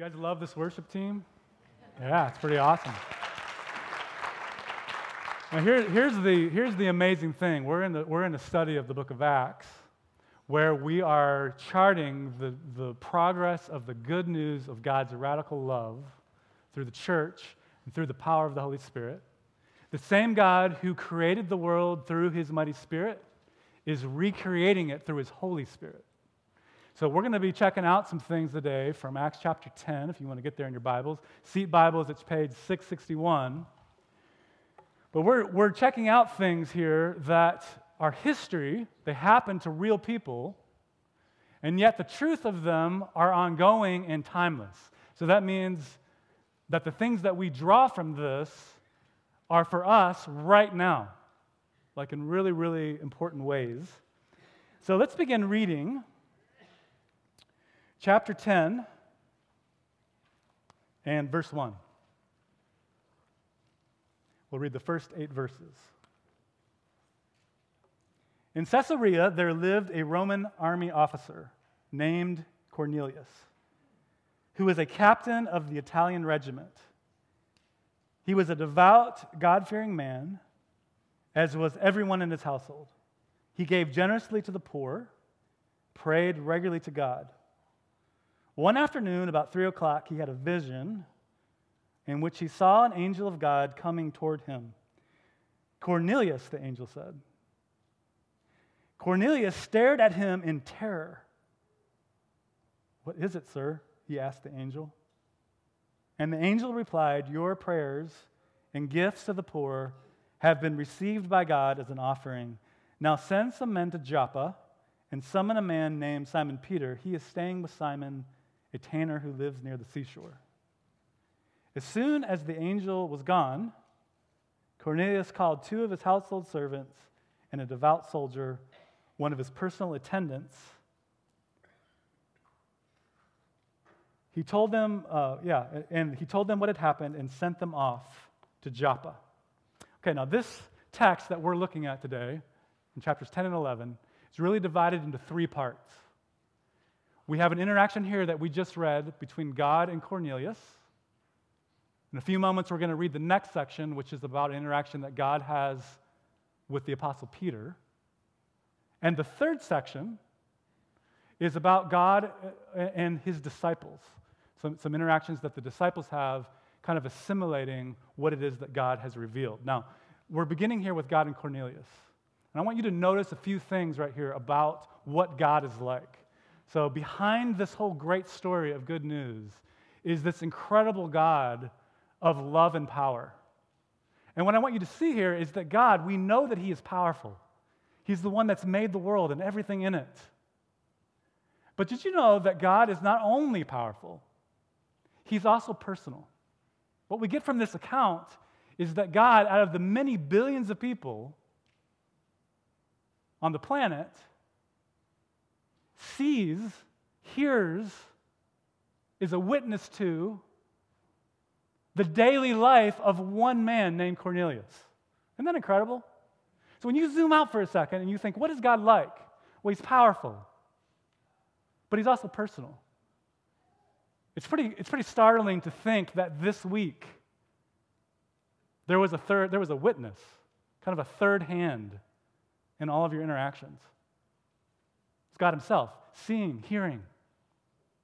You guys love this worship team? Yeah, it's pretty awesome. Now, here, here's, the, here's the amazing thing. We're in, the, we're in a study of the book of Acts where we are charting the, the progress of the good news of God's radical love through the church and through the power of the Holy Spirit. The same God who created the world through his mighty Spirit is recreating it through his Holy Spirit. So, we're going to be checking out some things today from Acts chapter 10, if you want to get there in your Bibles. Seat Bibles, it's page 661. But we're, we're checking out things here that are history, they happen to real people, and yet the truth of them are ongoing and timeless. So that means that the things that we draw from this are for us right now, like in really, really important ways. So let's begin reading chapter 10 and verse 1. We'll read the first eight verses. In Caesarea, there lived a Roman army officer named Cornelius, who was a captain of the Italian regiment. He was a devout, God fearing man, as was everyone in his household. He gave generously to the poor, prayed regularly to God. One afternoon, about three o'clock, he had a vision in which he saw an angel of God coming toward him. Cornelius, the angel said. Cornelius stared at him in terror. What is it, sir? he asked the angel. And the angel replied, Your prayers and gifts to the poor have been received by God as an offering. Now send some men to Joppa and summon a man named Simon Peter. He is staying with Simon, a tanner who lives near the seashore. As soon as the angel was gone, Cornelius called two of his household servants and a devout soldier, one of his personal attendants. He told them, uh, yeah, and he told them what had happened and sent them off to Joppa. Okay, now this text that we're looking at today, in chapters 10 and 11, is really divided into three parts. We have an interaction here that we just read between God and Cornelius. In a few moments, we're going to read the next section, which is about an interaction that God has with the Apostle Peter. And the third section is about God uh, uh, and his disciples. Some, some interactions that the disciples have, kind of assimilating what it is that God has revealed. Now, we're beginning here with God and Cornelius. And I want you to notice a few things right here about what God is like. So, behind this whole great story of good news is this incredible God of love and power. And what I want you to see here is that God, we know that He is powerful. He's the one that's made the world and everything in it. But did you know that God is not only powerful, He's also personal? What we get from this account is that God, out of the many billions of people on the planet, sees, hears, is a witness to, the daily life of one man named Cornelius. Isn't that incredible? So when you zoom out for a second and you think, what is God like? Well, he's powerful, but he's also personal. It's pretty, it's pretty startling to think that this week there was a third, there was a witness, kind of a third hand in all of your interactions. God Himself, seeing, hearing,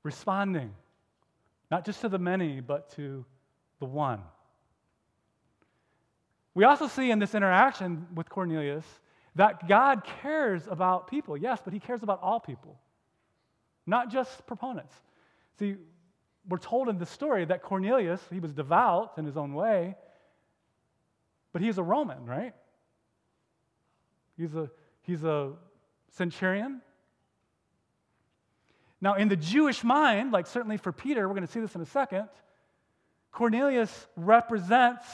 responding, not just to the many, but to the one. We also see in this interaction with Cornelius that God cares about people, yes, but he cares about all people, not just proponents. See, we're told in the story that Cornelius, he was devout in his own way, but he's a Roman, right? He's a, he's a centurion. Now, in the Jewish mind, like certainly for Peter, we're going to see this in a second, Cornelius represents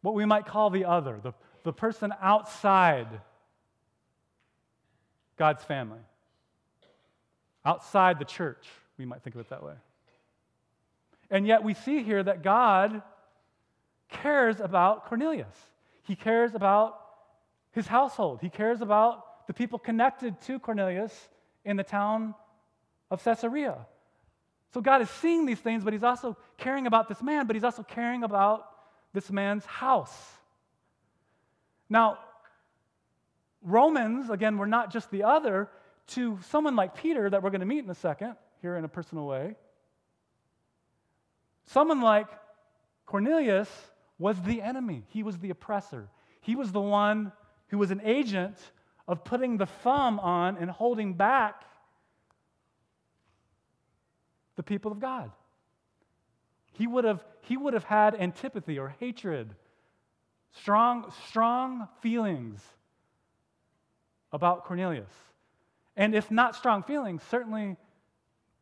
what we might call the other, the, the person outside God's family, outside the church, we might think of it that way. And yet we see here that God cares about Cornelius. He cares about his household. He cares about the people connected to Cornelius in the town of Caesarea. So God is seeing these things, but He's also caring about this man, but He's also caring about this man's house. Now, Romans, again, were not just the other, to someone like Peter, that we're going to meet in a second, here in a personal way. Someone like Cornelius was the enemy, he was the oppressor. He was the one who was an agent of putting the thumb on and holding back the people of God. He would have, he would have had antipathy or hatred, strong, strong feelings about Cornelius. And if not strong feelings, certainly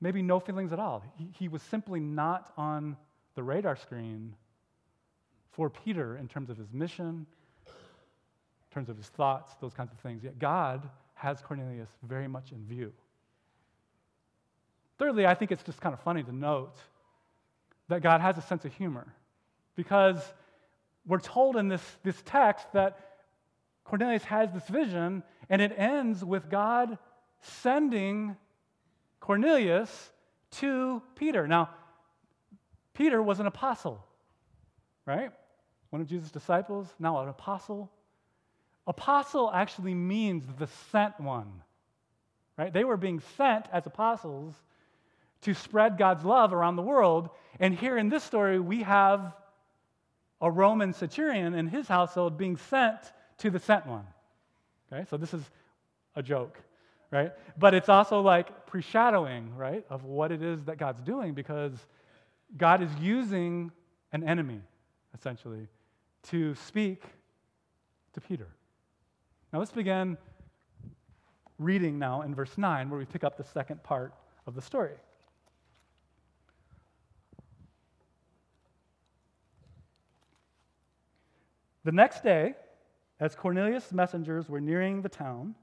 maybe no feelings at all. He, he was simply not on the radar screen for Peter in terms of his mission, terms of his thoughts, those kinds of things. Yet God has Cornelius very much in view. Thirdly, I think it's just kind of funny to note that God has a sense of humor because we're told in this, this text that Cornelius has this vision, and it ends with God sending Cornelius to Peter. Now, Peter was an apostle, right? One of Jesus' disciples, now an apostle. Apostle actually means the sent one, right? They were being sent as apostles to spread God's love around the world. And here in this story, we have a Roman centurion and his household being sent to the sent one. Okay, so this is a joke, right? But it's also like foreshadowing, right, of what it is that God's doing because God is using an enemy, essentially, to speak to Peter. Now let's begin reading now in verse 9, where we pick up the second part of the story. The next day, as Cornelius' messengers were nearing the town,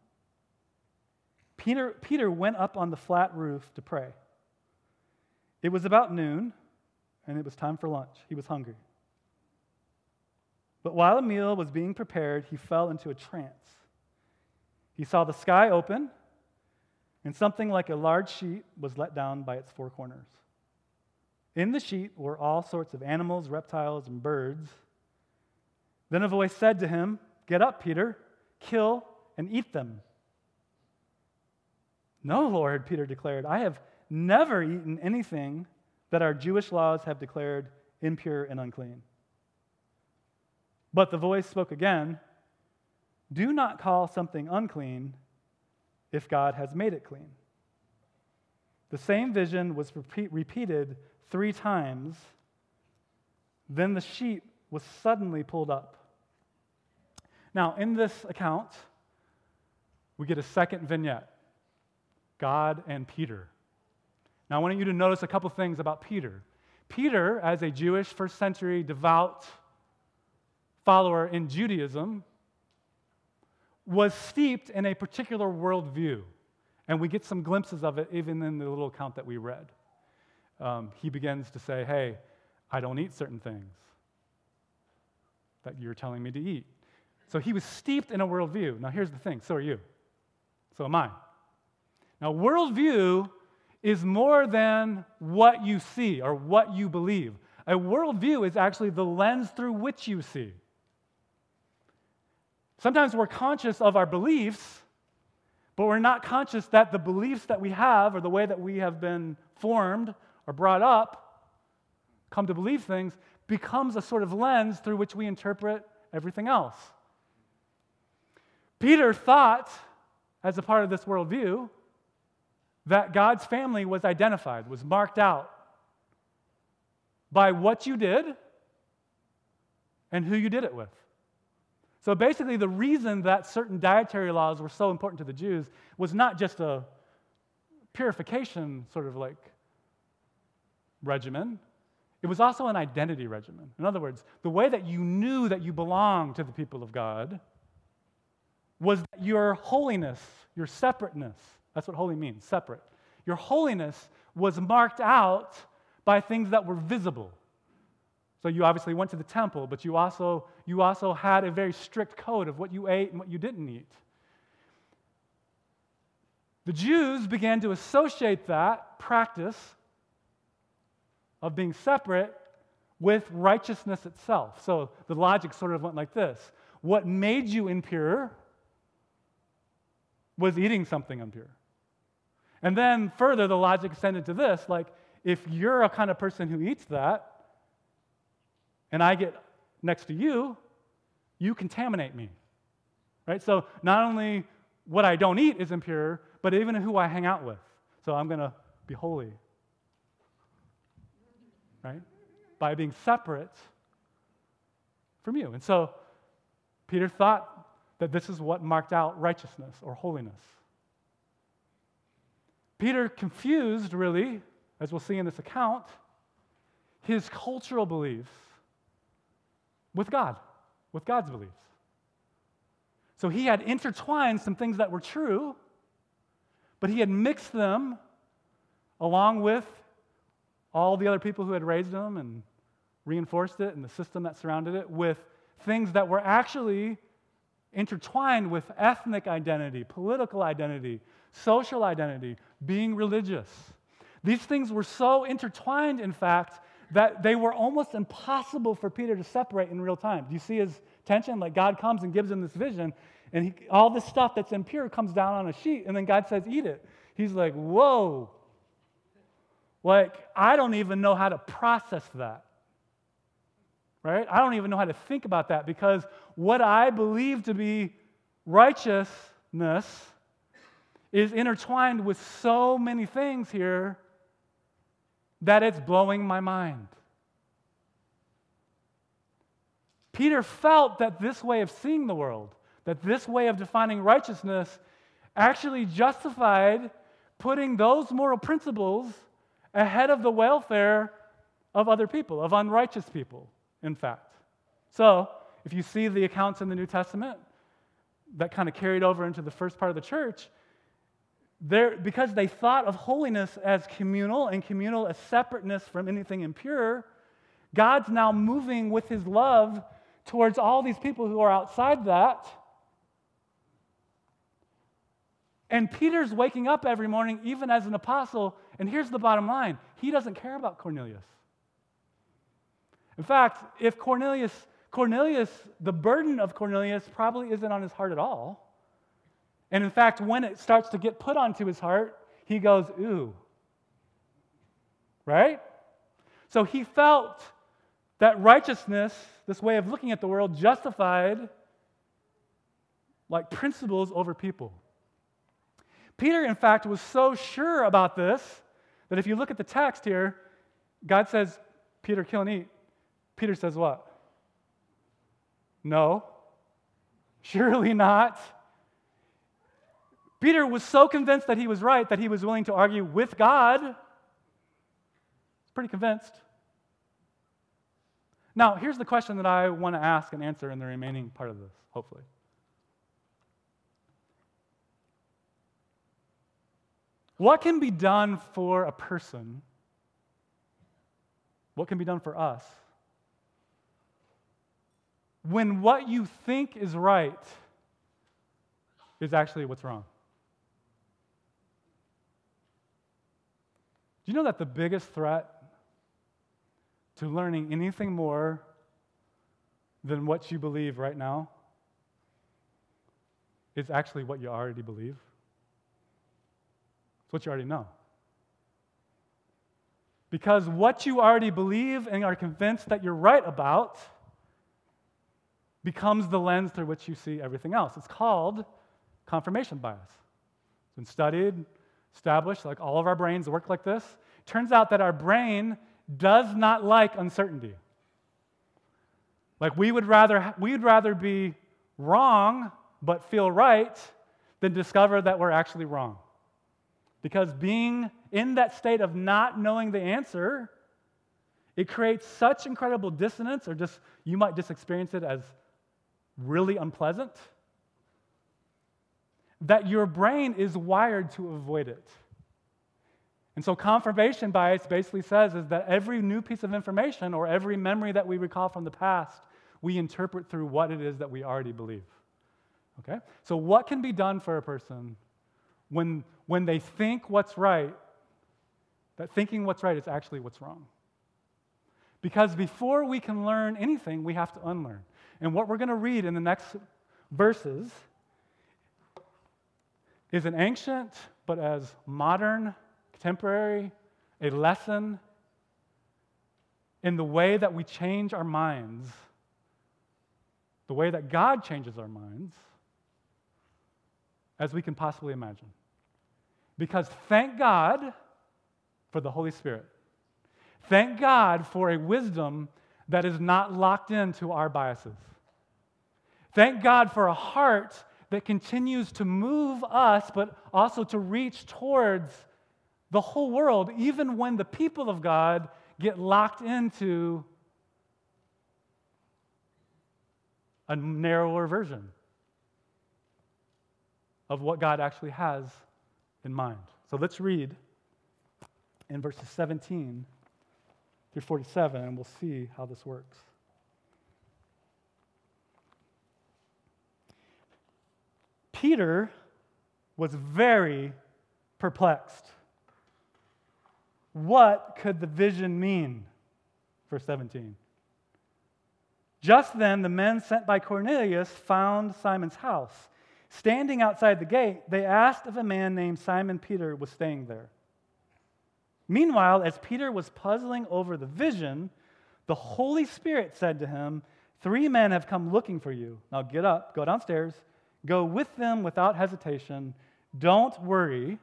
Peter, Peter went up on the flat roof to pray. It was about noon, and it was time for lunch. He was hungry. But while a meal was being prepared, he fell into a trance. He saw the sky open, and something like a large sheet was let down by its four corners. In the sheet were all sorts of animals, reptiles, and birds. Then a voice said to him, Get up, Peter, kill and eat them. No, Lord, Peter declared, I have never eaten anything that our Jewish laws have declared impure and unclean. But the voice spoke again Do not call something unclean if God has made it clean. The same vision was repeated three times. Then the sheet was suddenly pulled up. Now, in this account, we get a second vignette God and Peter. Now, I want you to notice a couple things about Peter. Peter, as a Jewish first century devout follower in Judaism, was steeped in a particular worldview. And we get some glimpses of it even in the little account that we read. Um, he begins to say, Hey, I don't eat certain things that you're telling me to eat. So he was steeped in a worldview. Now, here's the thing so are you. So am I. Now, worldview is more than what you see or what you believe. A worldview is actually the lens through which you see. Sometimes we're conscious of our beliefs, but we're not conscious that the beliefs that we have or the way that we have been formed or brought up, come to believe things, becomes a sort of lens through which we interpret everything else. Peter thought, as a part of this worldview, that God's family was identified, was marked out by what you did and who you did it with. So basically, the reason that certain dietary laws were so important to the Jews was not just a purification sort of like regimen, it was also an identity regimen. In other words, the way that you knew that you belonged to the people of God was that your holiness, your separateness. That's what holy means, separate. Your holiness was marked out by things that were visible. So you obviously went to the temple, but you also, you also had a very strict code of what you ate and what you didn't eat. The Jews began to associate that practice of being separate with righteousness itself. So the logic sort of went like this What made you impure was eating something impure. And then further, the logic extended to this like, if you're a kind of person who eats that, and I get next to you, you contaminate me. Right? So not only what I don't eat is impure, but even who I hang out with. So I'm going to be holy. Right? By being separate from you. And so Peter thought that this is what marked out righteousness or holiness. Peter confused, really, as we'll see in this account, his cultural beliefs with God, with God's beliefs. So he had intertwined some things that were true, but he had mixed them along with all the other people who had raised him and reinforced it and the system that surrounded it with things that were actually intertwined with ethnic identity, political identity, social identity, being religious. These things were so intertwined, in fact, that they were almost impossible for Peter to separate in real time. Do you see his tension? Like God comes and gives him this vision, and he, all this stuff that's impure comes down on a sheet, and then God says, Eat it. He's like, Whoa. Like, I don't even know how to process that. Right? I don't even know how to think about that because what I believe to be righteousness is intertwined with so many things here that it's blowing my mind. Peter felt that this way of seeing the world, that this way of defining righteousness, actually justified putting those moral principles ahead of the welfare of other people, of unrighteous people, in fact. So, if you see the accounts in the New Testament that kind of carried over into the first part of the church, because they thought of holiness as communal and communal as separateness from anything impure, God's now moving with his love towards all these people who are outside that. And Peter's waking up every morning, even as an apostle, and here's the bottom line he doesn't care about Cornelius. In fact, if Cornelius, Cornelius, the burden of Cornelius probably isn't on his heart at all. And in fact, when it starts to get put onto his heart, he goes, ooh. Right? So he felt that righteousness, this way of looking at the world, justified like principles over people. Peter, in fact, was so sure about this that if you look at the text here, God says, Peter, kill and eat. Peter says, what? No, surely not. Peter was so convinced that he was right that he was willing to argue with God. Pretty convinced. Now, here's the question that I want to ask and answer in the remaining part of this, hopefully. What can be done for a person? What can be done for us when what you think is right is actually what's wrong? Do you know that the biggest threat to learning anything more than what you believe right now is actually what you already believe? It's what you already know. Because what you already believe and are convinced that you're right about becomes the lens through which you see everything else. It's called confirmation bias. It's been studied established, like all of our brains work like this. Turns out that our brain does not like uncertainty. Like we would rather we would rather be wrong but feel right than discover that we're actually wrong. Because being in that state of not knowing the answer, it creates such incredible dissonance, or just you might just experience it as really unpleasant that your brain is wired to avoid it. And so confirmation bias basically says is that every new piece of information or every memory that we recall from the past, we interpret through what it is that we already believe. Okay? So what can be done for a person when when they think what's right, that thinking what's right is actually what's wrong? Because before we can learn anything, we have to unlearn. And what we're going to read in the next verses is an ancient, but as modern, contemporary, a lesson in the way that we change our minds, the way that God changes our minds, as we can possibly imagine. Because thank God for the Holy Spirit. Thank God for a wisdom that is not locked into our biases. Thank God for a heart that continues to move us, but also to reach towards the whole world, even when the people of God get locked into a narrower version of what God actually has in mind. So let's read in verses 17 through 47, and we'll see how this works. Peter was very perplexed. What could the vision mean? Verse 17. Just then, the men sent by Cornelius found Simon's house. Standing outside the gate, they asked if a man named Simon Peter was staying there. Meanwhile, as Peter was puzzling over the vision, the Holy Spirit said to him, Three men have come looking for you. Now get up, go downstairs, go with them without hesitation. Don't worry,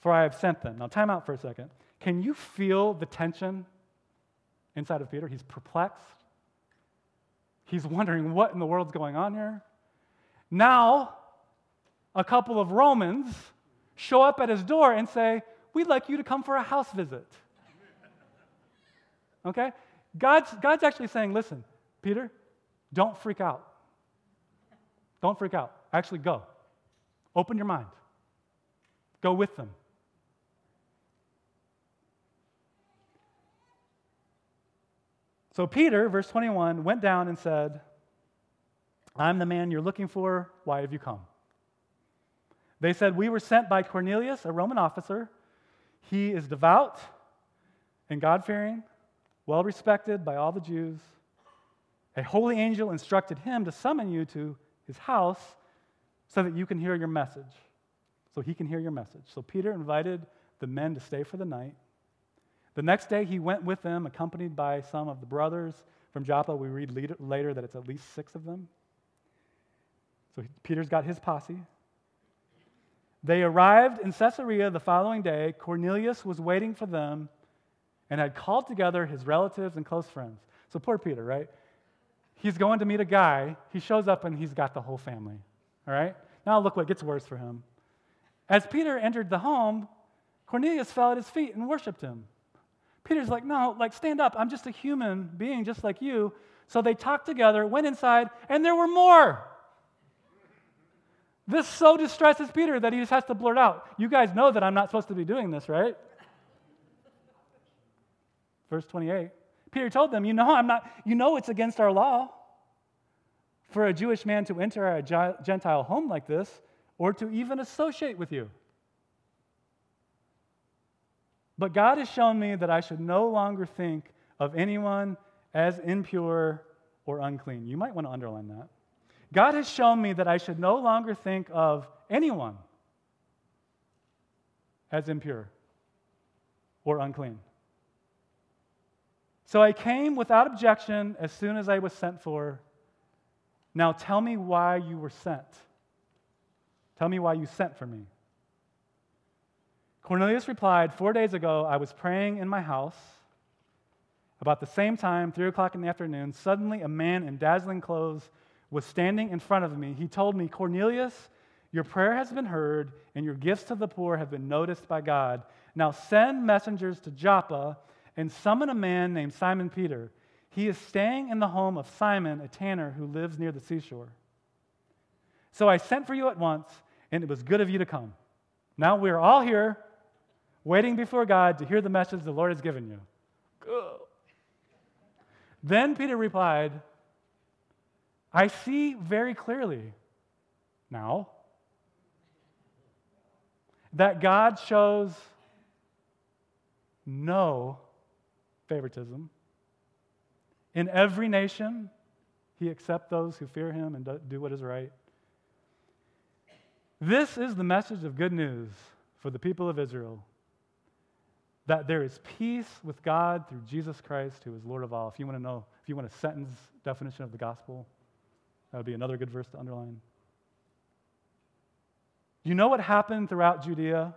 for I have sent them. Now, time out for a second. Can you feel the tension inside of Peter? He's perplexed. He's wondering what in the world's going on here. Now, a couple of Romans show up at his door and say, We'd like you to come for a house visit. Okay? God's, God's actually saying, Listen, Peter, don't freak out. Don't freak out. Actually, go. Open your mind. Go with them. So Peter, verse 21, went down and said, I'm the man you're looking for. Why have you come? They said, We were sent by Cornelius, a Roman officer. He is devout and God fearing, well respected by all the Jews. A holy angel instructed him to summon you to his house so that you can hear your message. So he can hear your message. So Peter invited the men to stay for the night. The next day, he went with them, accompanied by some of the brothers from Joppa. We read later that it's at least six of them. So Peter's got his posse. They arrived in Caesarea the following day. Cornelius was waiting for them and had called together his relatives and close friends. So poor Peter, right? He's going to meet a guy. He shows up and he's got the whole family. All right? Now look what gets worse for him. As Peter entered the home, Cornelius fell at his feet and worshiped him. Peter's like, no, like, stand up. I'm just a human being just like you. So they talked together, went inside, and there were more. This so distresses Peter that he just has to blurt out, You guys know that I'm not supposed to be doing this, right? Verse 28. Peter told them, You know, I'm not, you know it's against our law for a Jewish man to enter a Gentile home like this or to even associate with you. But God has shown me that I should no longer think of anyone as impure or unclean. You might want to underline that. God has shown me that I should no longer think of anyone as impure or unclean. So I came without objection as soon as I was sent for. Now tell me why you were sent. Tell me why you sent for me. Cornelius replied, Four days ago, I was praying in my house. About the same time, three o'clock in the afternoon, suddenly a man in dazzling clothes was standing in front of me. He told me, Cornelius, your prayer has been heard, and your gifts to the poor have been noticed by God. Now send messengers to Joppa and summon a man named Simon Peter. He is staying in the home of Simon, a tanner who lives near the seashore. So I sent for you at once, and it was good of you to come. Now we're all here waiting before God to hear the message the Lord has given you. Then Peter replied, I see very clearly now that God shows no favoritism. In every nation, he accepts those who fear him and do what is right. This is the message of good news for the people of Israel that there is peace with God through Jesus Christ, who is Lord of all. If you want to know, if you want a sentence definition of the gospel, that would be another good verse to underline. You know what happened throughout Judea?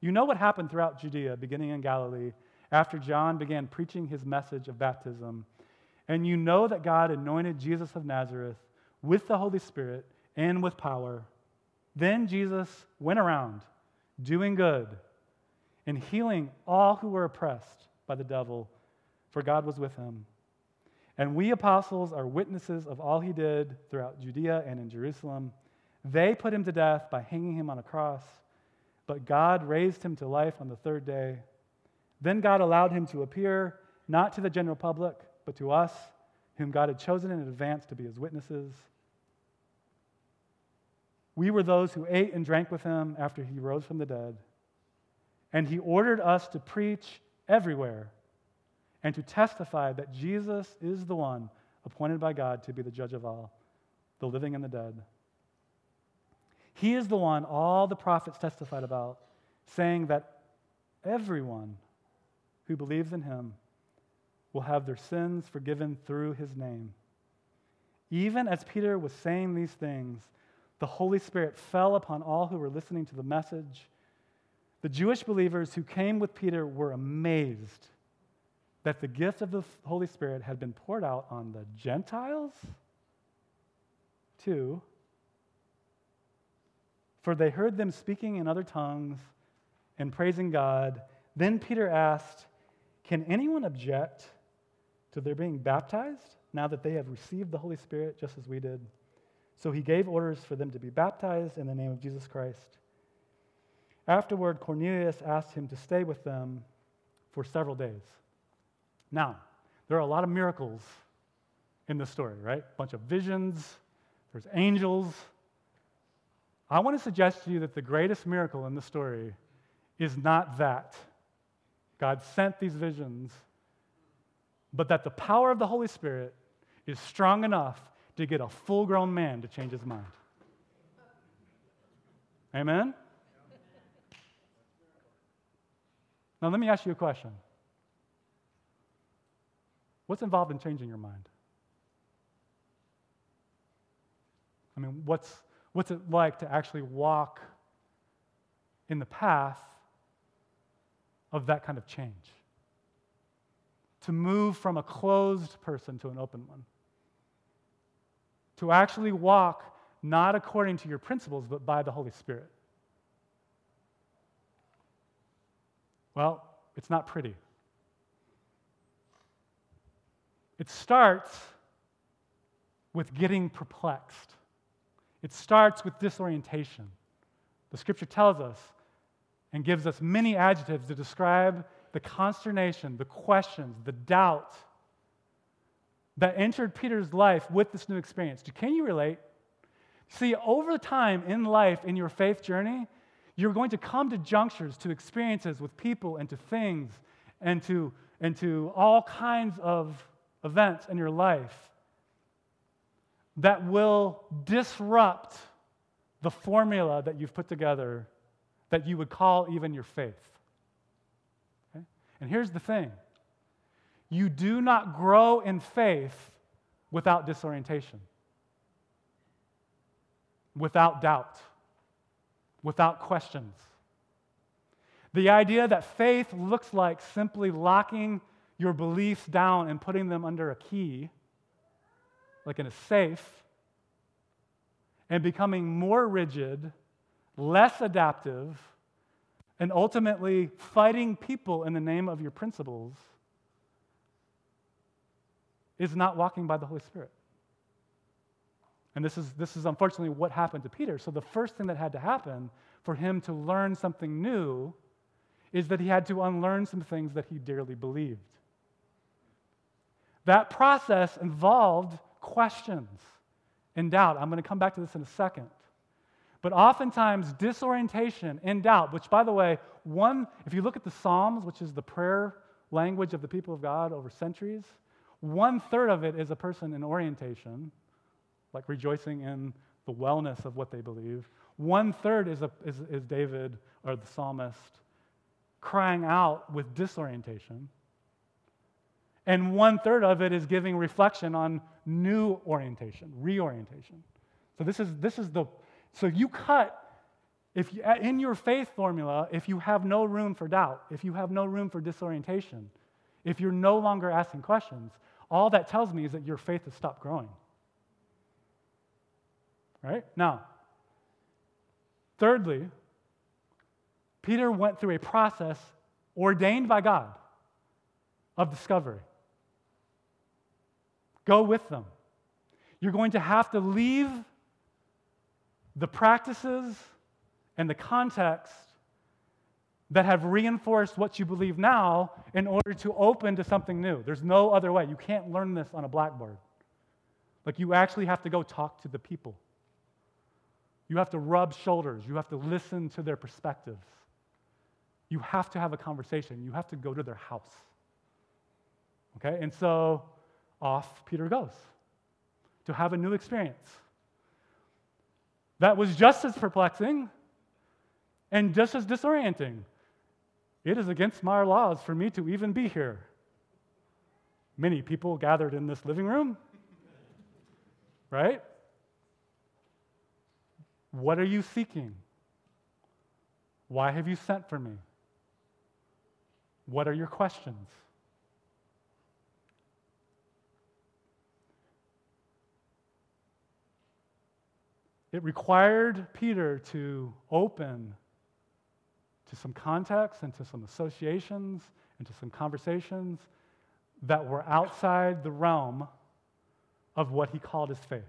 You know what happened throughout Judea, beginning in Galilee, after John began preaching his message of baptism. And you know that God anointed Jesus of Nazareth with the Holy Spirit and with power. Then Jesus went around doing good and healing all who were oppressed by the devil, for God was with him. And we apostles are witnesses of all he did throughout Judea and in Jerusalem. They put him to death by hanging him on a cross, but God raised him to life on the third day. Then God allowed him to appear, not to the general public, but to us, whom God had chosen in advance to be his witnesses. We were those who ate and drank with him after he rose from the dead. And he ordered us to preach everywhere and to testify that Jesus is the one appointed by God to be the judge of all, the living and the dead. He is the one all the prophets testified about, saying that everyone who believes in him will have their sins forgiven through his name. Even as Peter was saying these things, the Holy Spirit fell upon all who were listening to the message. The Jewish believers who came with Peter were amazed that the gift of the Holy Spirit had been poured out on the Gentiles too. For they heard them speaking in other tongues and praising God. Then Peter asked, Can anyone object to their being baptized now that they have received the Holy Spirit just as we did? So he gave orders for them to be baptized in the name of Jesus Christ. Afterward, Cornelius asked him to stay with them for several days. Now, there are a lot of miracles in this story, right? A bunch of visions, there's angels. I want to suggest to you that the greatest miracle in the story is not that God sent these visions, but that the power of the Holy Spirit is strong enough to get a full grown man to change his mind. Amen? Now, let me ask you a question. What's involved in changing your mind? I mean, what's, what's it like to actually walk in the path of that kind of change? To move from a closed person to an open one. To actually walk not according to your principles, but by the Holy Spirit. Well, it's not pretty. It starts with getting perplexed, it starts with disorientation. The scripture tells us and gives us many adjectives to describe the consternation, the questions, the doubt that entered Peter's life with this new experience. Can you relate? See, over time in life, in your faith journey, you're going to come to junctures, to experiences with people and to things and to, and to all kinds of events in your life that will disrupt the formula that you've put together that you would call even your faith. Okay? And here's the thing you do not grow in faith without disorientation, without doubt, without questions. The idea that faith looks like simply locking your beliefs down and putting them under a key, like in a safe, and becoming more rigid, less adaptive, and ultimately fighting people in the name of your principles is not walking by the Holy Spirit. And this is, this is unfortunately what happened to Peter. So, the first thing that had to happen for him to learn something new is that he had to unlearn some things that he dearly believed. That process involved questions and doubt. I'm going to come back to this in a second. But oftentimes, disorientation and doubt, which, by the way, one, if you look at the Psalms, which is the prayer language of the people of God over centuries. One third of it is a person in orientation, like rejoicing in the wellness of what they believe. One third is, a, is, is David or the psalmist crying out with disorientation. And one third of it is giving reflection on new orientation, reorientation. So this is, this is the, so you cut, if you, in your faith formula, if you have no room for doubt, if you have no room for disorientation, if you're no longer asking questions, all that tells me is that your faith has stopped growing. Right? Now, thirdly, Peter went through a process ordained by God of discovery. Go with them. You're going to have to leave the practices and the context that have reinforced what you believe now in order to open to something new. There's no other way. You can't learn this on a blackboard. Like, you actually have to go talk to the people. You have to rub shoulders. You have to listen to their perspectives. You have to have a conversation. You have to go to their house. Okay? And so off Peter goes to have a new experience. That was just as perplexing and just as disorienting. It is against my laws for me to even be here. Many people gathered in this living room, right? What are you seeking? Why have you sent for me? What are your questions? It required Peter to open to some context and to some associations and to some conversations that were outside the realm of what he called his faith.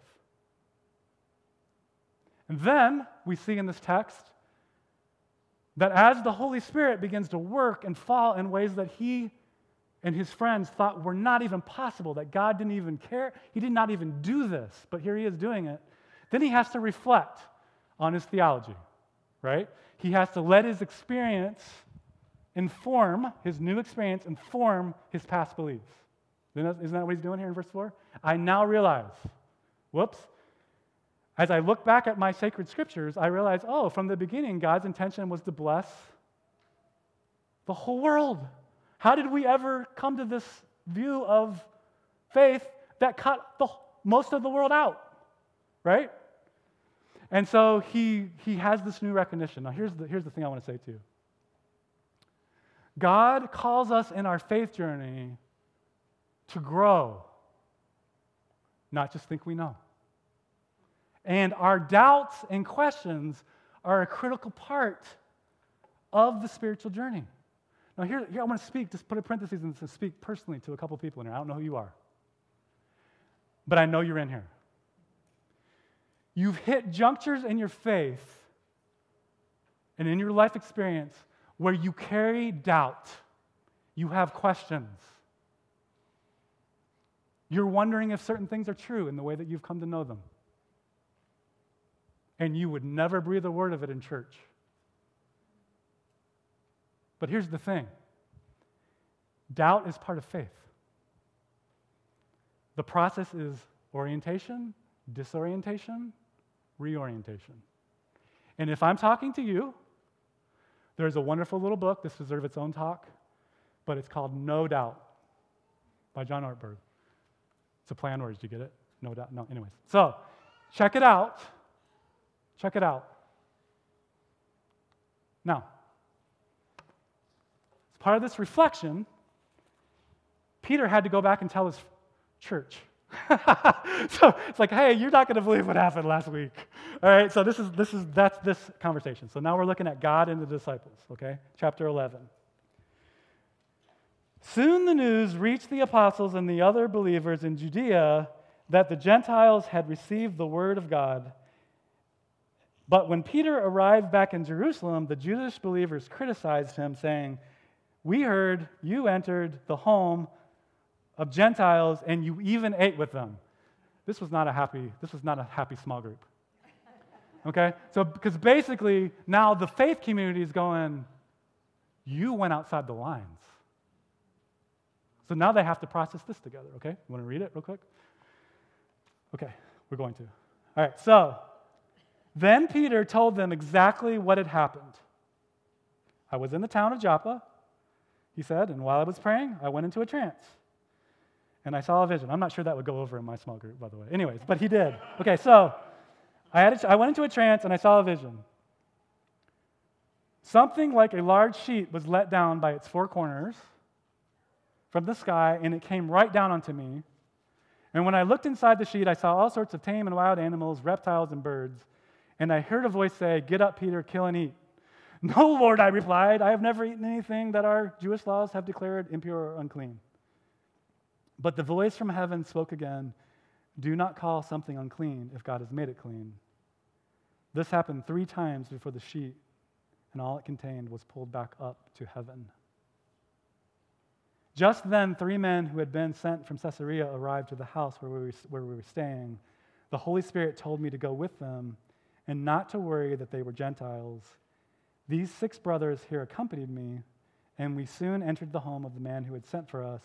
And then we see in this text that as the Holy Spirit begins to work and fall in ways that he and his friends thought were not even possible, that God didn't even care, he did not even do this, but here he is doing it, then he has to reflect on his theology, right? He has to let his experience inform, his new experience inform his past beliefs. Isn't that what he's doing here in verse 4? I now realize, whoops, as I look back at my sacred scriptures, I realize, oh, from the beginning, God's intention was to bless the whole world. How did we ever come to this view of faith that cut the, most of the world out? Right? And so he, he has this new recognition. Now, here's the, here's the thing I want to say to you God calls us in our faith journey to grow, not just think we know. And our doubts and questions are a critical part of the spiritual journey. Now, here, here I want to speak, just put a parenthesis and speak personally to a couple people in here. I don't know who you are, but I know you're in here. You've hit junctures in your faith and in your life experience where you carry doubt, you have questions. You're wondering if certain things are true in the way that you've come to know them and you would never breathe a word of it in church. But here's the thing doubt is part of faith. The process is orientation, disorientation, reorientation. And if I'm talking to you, there's a wonderful little book, this deserves its own talk, but it's called Know Doubt by John Ortberg. It's a play on words. Do you get it? No doubt. No, anyways. So check it out. Check it out. Now, as part of this reflection, Peter had to go back and tell his church. so it's like, hey, you're not going to believe what happened last week. All right, so this is this is that's this conversation. So now we're looking at God and the disciples, okay? Chapter 11. Soon the news reached the apostles and the other believers in Judea that the Gentiles had received the word of God but when Peter arrived back in Jerusalem, the Jewish believers criticized him, saying, We heard you entered the home of Gentiles and you even ate with them. This was not a happy, this was not a happy small group. Okay? So, because basically now the faith community is going, You went outside the lines. So now they have to process this together, okay? You want to read it real quick? Okay, we're going to. All right, so then Peter told them exactly what had happened. I was in the town of Joppa, he said, and while I was praying, I went into a trance. And I saw a vision. I'm not sure that would go over in my small group, by the way. Anyways, but he did. Okay, so I, had a, I went into a trance and I saw a vision. Something like a large sheet was let down by its four corners from the sky, and it came right down onto me. And when I looked inside the sheet, I saw all sorts of tame and wild animals, reptiles, and birds. And I heard a voice say, Get up, Peter, kill and eat. No, Lord, I replied, I have never eaten anything that our Jewish laws have declared impure or unclean. But the voice from heaven spoke again Do not call something unclean if God has made it clean. This happened three times before the sheet and all it contained was pulled back up to heaven. Just then, three men who had been sent from Caesarea arrived to the house where we, were, where we were staying. The Holy Spirit told me to go with them and not to worry that they were Gentiles. These six brothers here accompanied me, and we soon entered the home of the man who had sent for us.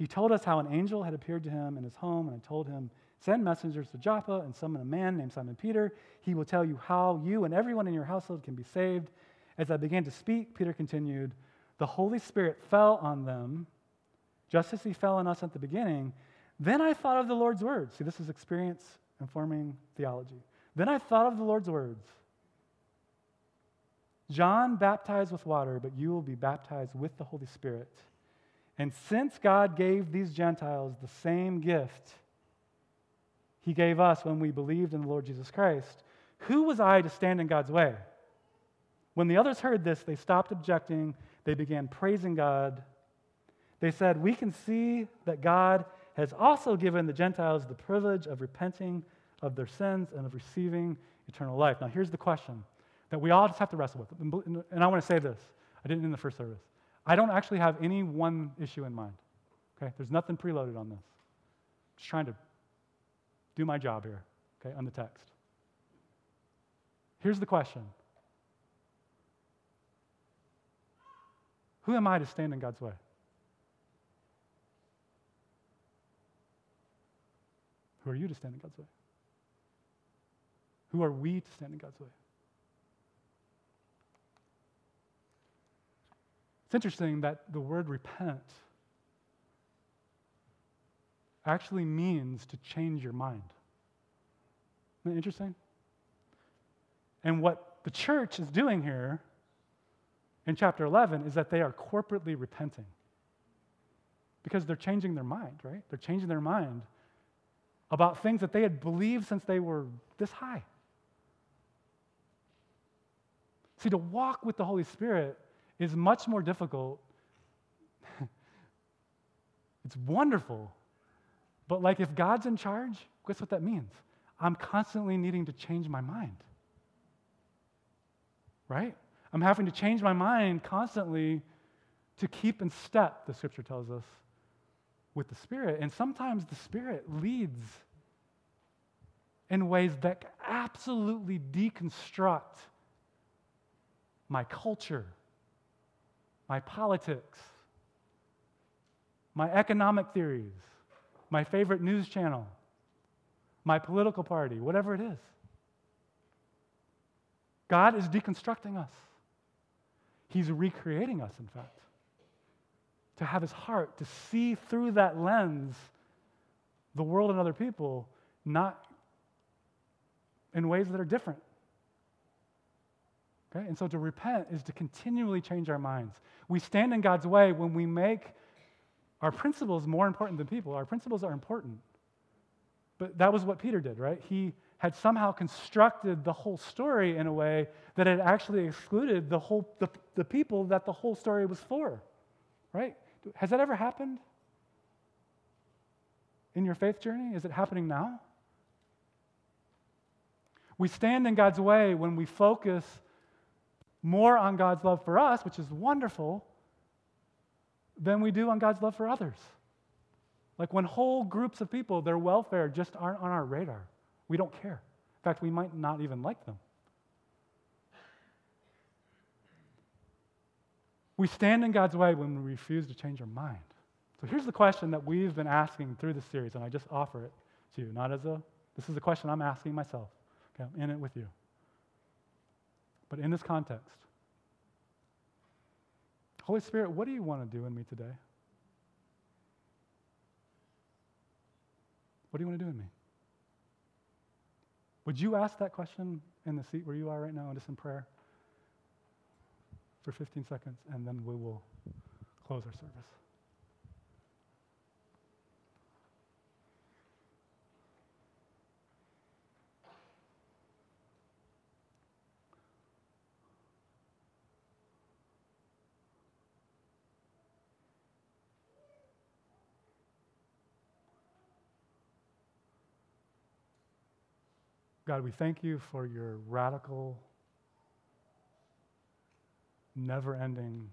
He told us how an angel had appeared to him in his home, and I told him, Send messengers to Joppa and summon a man named Simon Peter. He will tell you how you and everyone in your household can be saved. As I began to speak, Peter continued, The Holy Spirit fell on them, just as he fell on us at the beginning. Then I thought of the Lord's words. See, this is experience informing theology. Then I thought of the Lord's words John baptized with water, but you will be baptized with the Holy Spirit. And since God gave these Gentiles the same gift he gave us when we believed in the Lord Jesus Christ, who was I to stand in God's way? When the others heard this, they stopped objecting. They began praising God. They said, We can see that God has also given the Gentiles the privilege of repenting of their sins and of receiving eternal life. Now, here's the question that we all just have to wrestle with. And I want to say this I didn't in the first service. I don't actually have any one issue in mind. Okay? There's nothing preloaded on this. I'm Just trying to do my job here, okay, on the text. Here's the question Who am I to stand in God's way? Who are you to stand in God's way? Who are we to stand in God's way? It's interesting that the word repent actually means to change your mind. Isn't that interesting? And what the church is doing here in chapter 11 is that they are corporately repenting because they're changing their mind, right? They're changing their mind about things that they had believed since they were this high. See, to walk with the Holy Spirit is much more difficult. it's wonderful. But, like, if God's in charge, guess what that means? I'm constantly needing to change my mind. Right? I'm having to change my mind constantly to keep in step, the scripture tells us, with the Spirit. And sometimes the Spirit leads in ways that absolutely deconstruct my culture, my politics, my economic theories, my favorite news channel, my political party, whatever it is. God is deconstructing us. He's recreating us, in fact, to have his heart, to see through that lens the world and other people, not in ways that are different. Okay? And so to repent is to continually change our minds. We stand in God's way when we make our principles more important than people. Our principles are important. But that was what Peter did, right? He had somehow constructed the whole story in a way that had actually excluded the, whole, the, the people that the whole story was for, right? Has that ever happened in your faith journey? Is it happening now? We stand in God's way when we focus more on God's love for us, which is wonderful, than we do on God's love for others. Like when whole groups of people, their welfare just aren't on our radar. We don't care. In fact, we might not even like them. We stand in God's way when we refuse to change our mind, So here's the question that we've been asking through this series, and I just offer it to you, not as a, this is a question I'm asking myself. Okay, I'm in it with you. But in this context, Holy Spirit, what do you want to do in me today? What do you want to do in me? Would you ask that question in the seat where you are right now, just in prayer? For 15 seconds, and then we will close our service. God, we thank you for your radical, never ending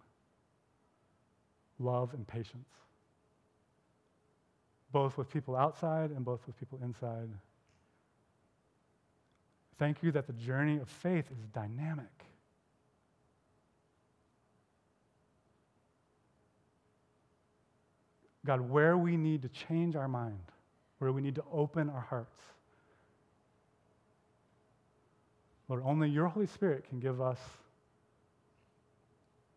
love and patience, both with people outside and both with people inside. Thank you that the journey of faith is dynamic. God, where we need to change our mind, where we need to open our hearts, Lord, only your Holy Spirit can give us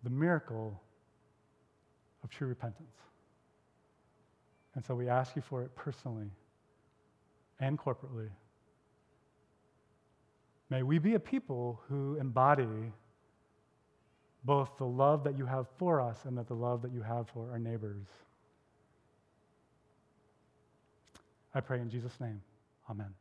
the miracle of true repentance. And so we ask you for it personally and corporately. May we be a people who embody both the love that you have for us and that the love that you have for our neighbors. I pray in Jesus' name. Amen.